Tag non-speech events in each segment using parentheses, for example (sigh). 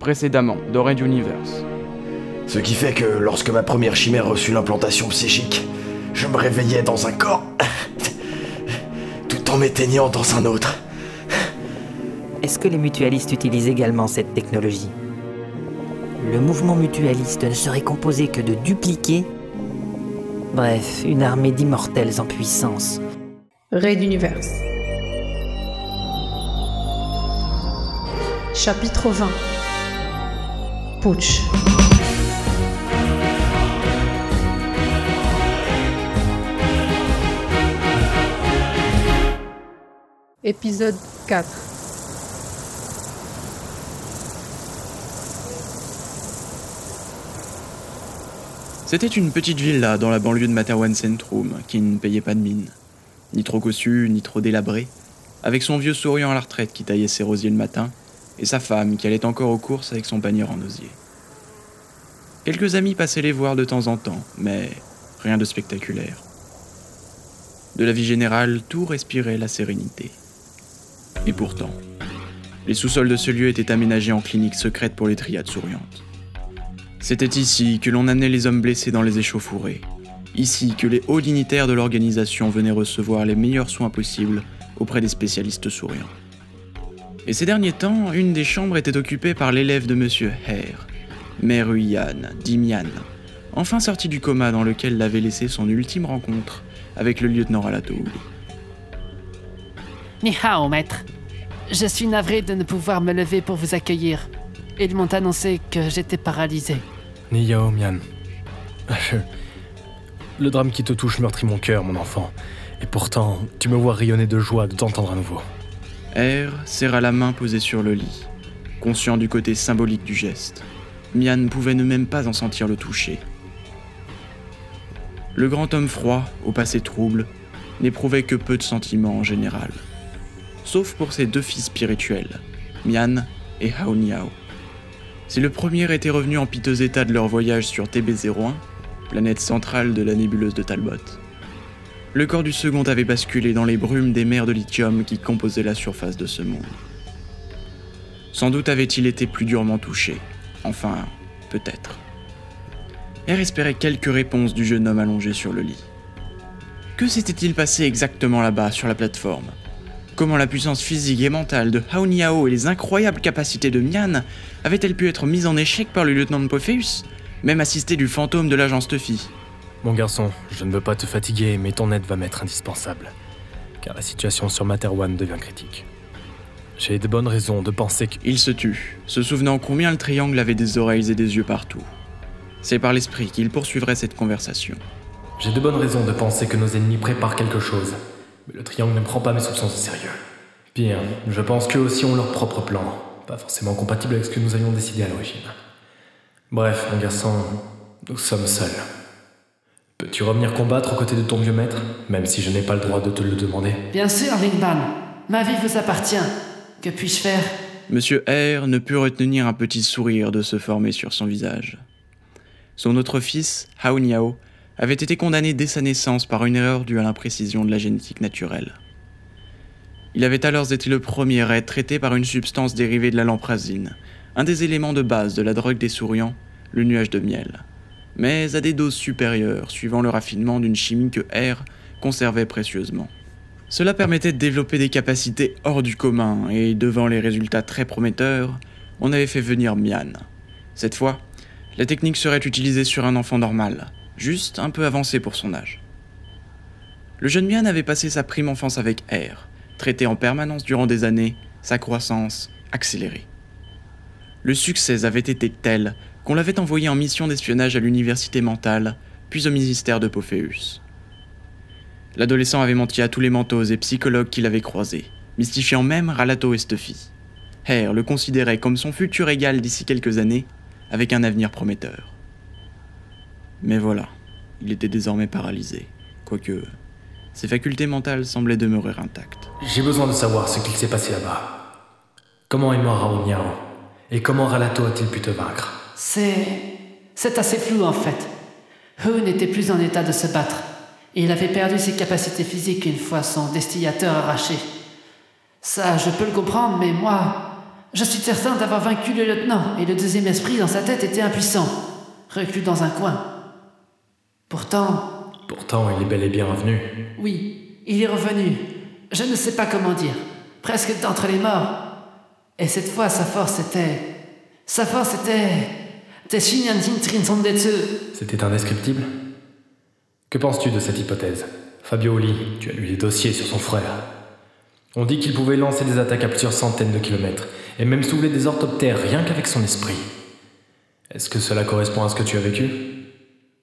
Précédemment, dans Red Universe. Ce qui fait que lorsque ma première chimère reçut l'implantation psychique, je me réveillais dans un corps, (laughs) tout en m'éteignant dans un autre. Est-ce que les mutualistes utilisent également cette technologie? Le mouvement mutualiste ne serait composé que de dupliqués Bref, une armée d'immortels en puissance. Raid Universe. Chapitre 20 Putsch. Épisode 4 C'était une petite villa dans la banlieue de Materwan Centrum qui ne payait pas de mine. Ni trop cossue, ni trop délabrée, avec son vieux souriant à la retraite qui taillait ses rosiers le matin, et sa femme qui allait encore aux courses avec son panier en osier. Quelques amis passaient les voir de temps en temps, mais rien de spectaculaire. De la vie générale, tout respirait la sérénité. Et pourtant, les sous-sols de ce lieu étaient aménagés en clinique secrète pour les triades souriantes. C'était ici que l'on amenait les hommes blessés dans les échauffourées. Ici que les hauts dignitaires de l'organisation venaient recevoir les meilleurs soins possibles auprès des spécialistes souriants. Et ces derniers temps, une des chambres était occupée par l'élève de Monsieur Hare, Meruyan Dimian, enfin sorti du coma dans lequel l'avait laissé son ultime rencontre avec le lieutenant Ralatoul. Ni hao, maître. Je suis navré de ne pouvoir me lever pour vous accueillir. Ils m'ont annoncé que j'étais paralysé. Ni Yao Mian. Je- Le drame qui te touche meurtrit mon cœur, mon enfant. Et pourtant, tu me vois rayonner de joie de t'entendre à nouveau. R serra la main posée sur le lit, conscient du côté symbolique du geste. Mian pouvait ne même pas en sentir le toucher. Le grand homme froid, au passé trouble, n'éprouvait que peu de sentiments en général. Sauf pour ses deux fils spirituels, Mian et Hao Niao. Si le premier était revenu en piteux état de leur voyage sur TB01, planète centrale de la nébuleuse de Talbot, le corps du second avait basculé dans les brumes des mers de lithium qui composaient la surface de ce monde. Sans doute avait-il été plus durement touché. Enfin, peut-être. R espérait quelques réponses du jeune homme allongé sur le lit. Que s'était-il passé exactement là-bas, sur la plateforme? Comment la puissance physique et mentale de Hao Niao et les incroyables capacités de Mian avaient-elles pu être mises en échec par le lieutenant de Pophéus, même assisté du fantôme de l'agence Tuffy? Mon garçon, je ne veux pas te fatiguer, mais ton aide va m'être indispensable. Car la situation sur Materwan devient critique. J'ai de bonnes raisons de penser que... Il se tut, se souvenant combien le triangle avait des oreilles et des yeux partout. C'est par l'esprit qu'il poursuivrait cette conversation. J'ai de bonnes raisons de penser que nos ennemis préparent quelque chose. Mais le triangle ne prend pas mes soupçons au sérieux. Pire, je pense qu'eux aussi ont leur propre plan. Pas forcément compatible avec ce que nous avions décidé à l'origine. Bref, mon garçon, nous sommes seuls. Peux-tu revenir combattre aux côtés de ton vieux maître, même si je n'ai pas le droit de te le demander? Bien sûr, Lingban. Ma vie vous appartient. Que puis-je faire? Monsieur R ne put retenir un petit sourire de se former sur son visage. Son autre fils, Hao Niao, avait été condamné dès sa naissance par une erreur due à l'imprécision de la génétique naturelle. Il avait alors été le premier à être traité par une substance dérivée de la lamprazine, un des éléments de base de la drogue des souriants, le nuage de miel, mais à des doses supérieures suivant le raffinement d'une chimie que R conservait précieusement. Cela permettait de développer des capacités hors du commun, et devant les résultats très prometteurs, on avait fait venir Mian. Cette fois, la technique serait utilisée sur un enfant normal, juste un peu avancé pour son âge. Le jeune Mian avait passé sa prime enfance avec R, traité en permanence durant des années, sa croissance accélérée. Le succès avait été tel qu'on l'avait envoyé en mission d'espionnage à l'université mentale, puis au ministère de Pophéus. L'adolescent avait menti à tous les mentos et psychologues qu'il avait croisés, mystifiant même Ralato et Stuffy. Hare le considérait comme son futur égal d'ici quelques années, avec un avenir prometteur. Mais voilà, il était désormais paralysé, quoique ses facultés mentales semblaient demeurer intactes. J'ai besoin de savoir ce qu'il s'est passé là-bas. Comment est mort Rao Niao Et comment Ralato a-t-il pu te vaincre? C'est. C'est assez flou en fait. Hu n'était plus en état de se battre. Et il avait perdu ses capacités physiques une fois son destillateur arraché. Ça, je peux le comprendre, mais moi. Je suis certain d'avoir vaincu le lieutenant, et le deuxième esprit dans sa tête était impuissant, reclus dans un coin. Pourtant, Pourtant, il est bel et bien revenu. oui, il est revenu. Je ne sais pas comment dire. Presque d'entre les morts. Et cette fois, sa force était. Sa force était. C'était indescriptible Que penses-tu de cette hypothèse? Fabio Oli, tu as lu les dossiers sur son frère. On dit qu'il pouvait lancer des attaques à plusieurs centaines de kilomètres, et même soulever des orthoptères rien qu'avec son esprit. Est-ce que cela correspond à ce que tu as vécu?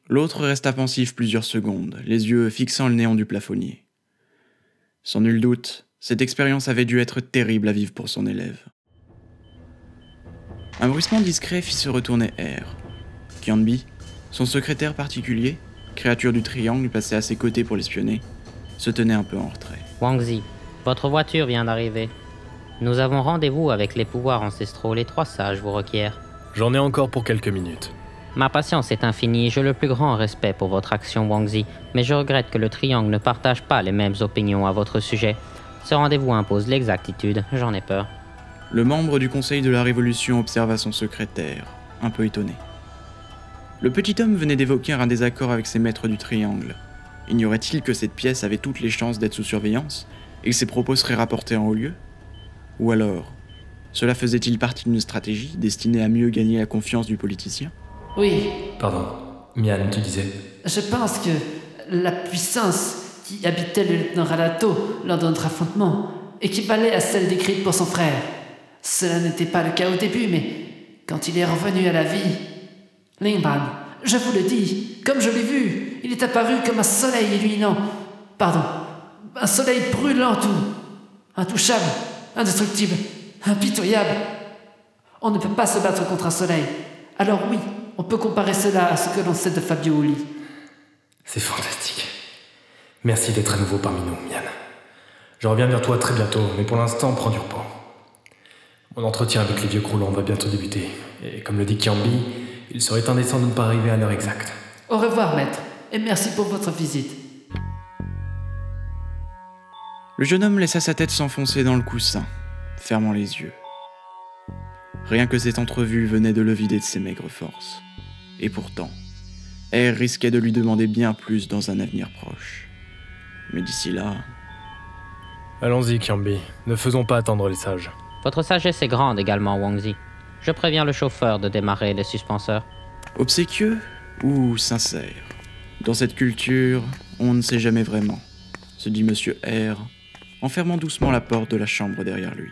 L'autre resta pensif plusieurs secondes, les yeux fixant le néant du plafonnier. Sans nul doute, cette expérience avait dû être terrible à vivre pour son élève. Un bruissement discret fit se retourner R. Kianbi, son secrétaire particulier, créature du triangle placée à ses côtés pour l'espionner, se tenait un peu en retrait. Wangzi, votre voiture vient d'arriver. Nous avons rendez-vous avec les pouvoirs ancestraux. Les trois sages vous requièrent. J'en ai encore pour quelques minutes. Ma patience est infinie j'ai le plus grand respect pour votre action, Wangzi, mais je regrette que le Triangle ne partage pas les mêmes opinions à votre sujet. Ce rendez-vous impose l'exactitude, j'en ai peur. Le membre du Conseil de la Révolution observa son secrétaire, un peu étonné. Le petit homme venait d'évoquer un désaccord avec ses maîtres du triangle. Ignorait-il que cette pièce avait toutes les chances d'être sous surveillance et que ses propos seraient rapportés en haut lieu? Ou alors, cela faisait-il partie d'une stratégie destinée à mieux gagner la confiance du politicien? Oui, Pardon. Mian, tu disais? Je pense que la puissance qui habitait le lieutenant Ralato lors de notre affrontement équivalait à celle décrite pour son frère. Cela n'était pas le cas au début, mais quand il est revenu à la vie. Lingban, je vous le dis, comme je l'ai vu, il est apparu comme un soleil illuminant. Pardon, un soleil brûlant tout. Intouchable, indestructible, impitoyable. On ne peut pas se battre contre un soleil. Alors oui, on peut comparer cela à ce que l'on sait de Fabio Uli. C'est fantastique. Merci d'être à nouveau parmi nous, Mian. Je reviens vers toi très bientôt, mais pour l'instant, prends du repos. Mon entretien avec les vieux croulants va bientôt débuter, et comme le dit Kiambi, il serait indécent de ne pas arriver à l'heure exacte. Au revoir, maître, et merci pour votre visite. Le jeune homme laissa sa tête s'enfoncer dans le coussin, fermant les yeux. Rien que cette entrevue venait de le vider de ses maigres forces. Et pourtant, R risquait de lui demander bien plus dans un avenir proche. Mais d'ici là, Allons-y, Kiambi. Ne faisons pas attendre les sages. Votre sagesse est grande également, Wangzi. Je préviens le chauffeur de démarrer les suspenseurs. obséquieux ou sincère? Dans cette culture, on ne sait jamais vraiment, se dit Monsieur R, en fermant doucement la porte de la chambre derrière lui.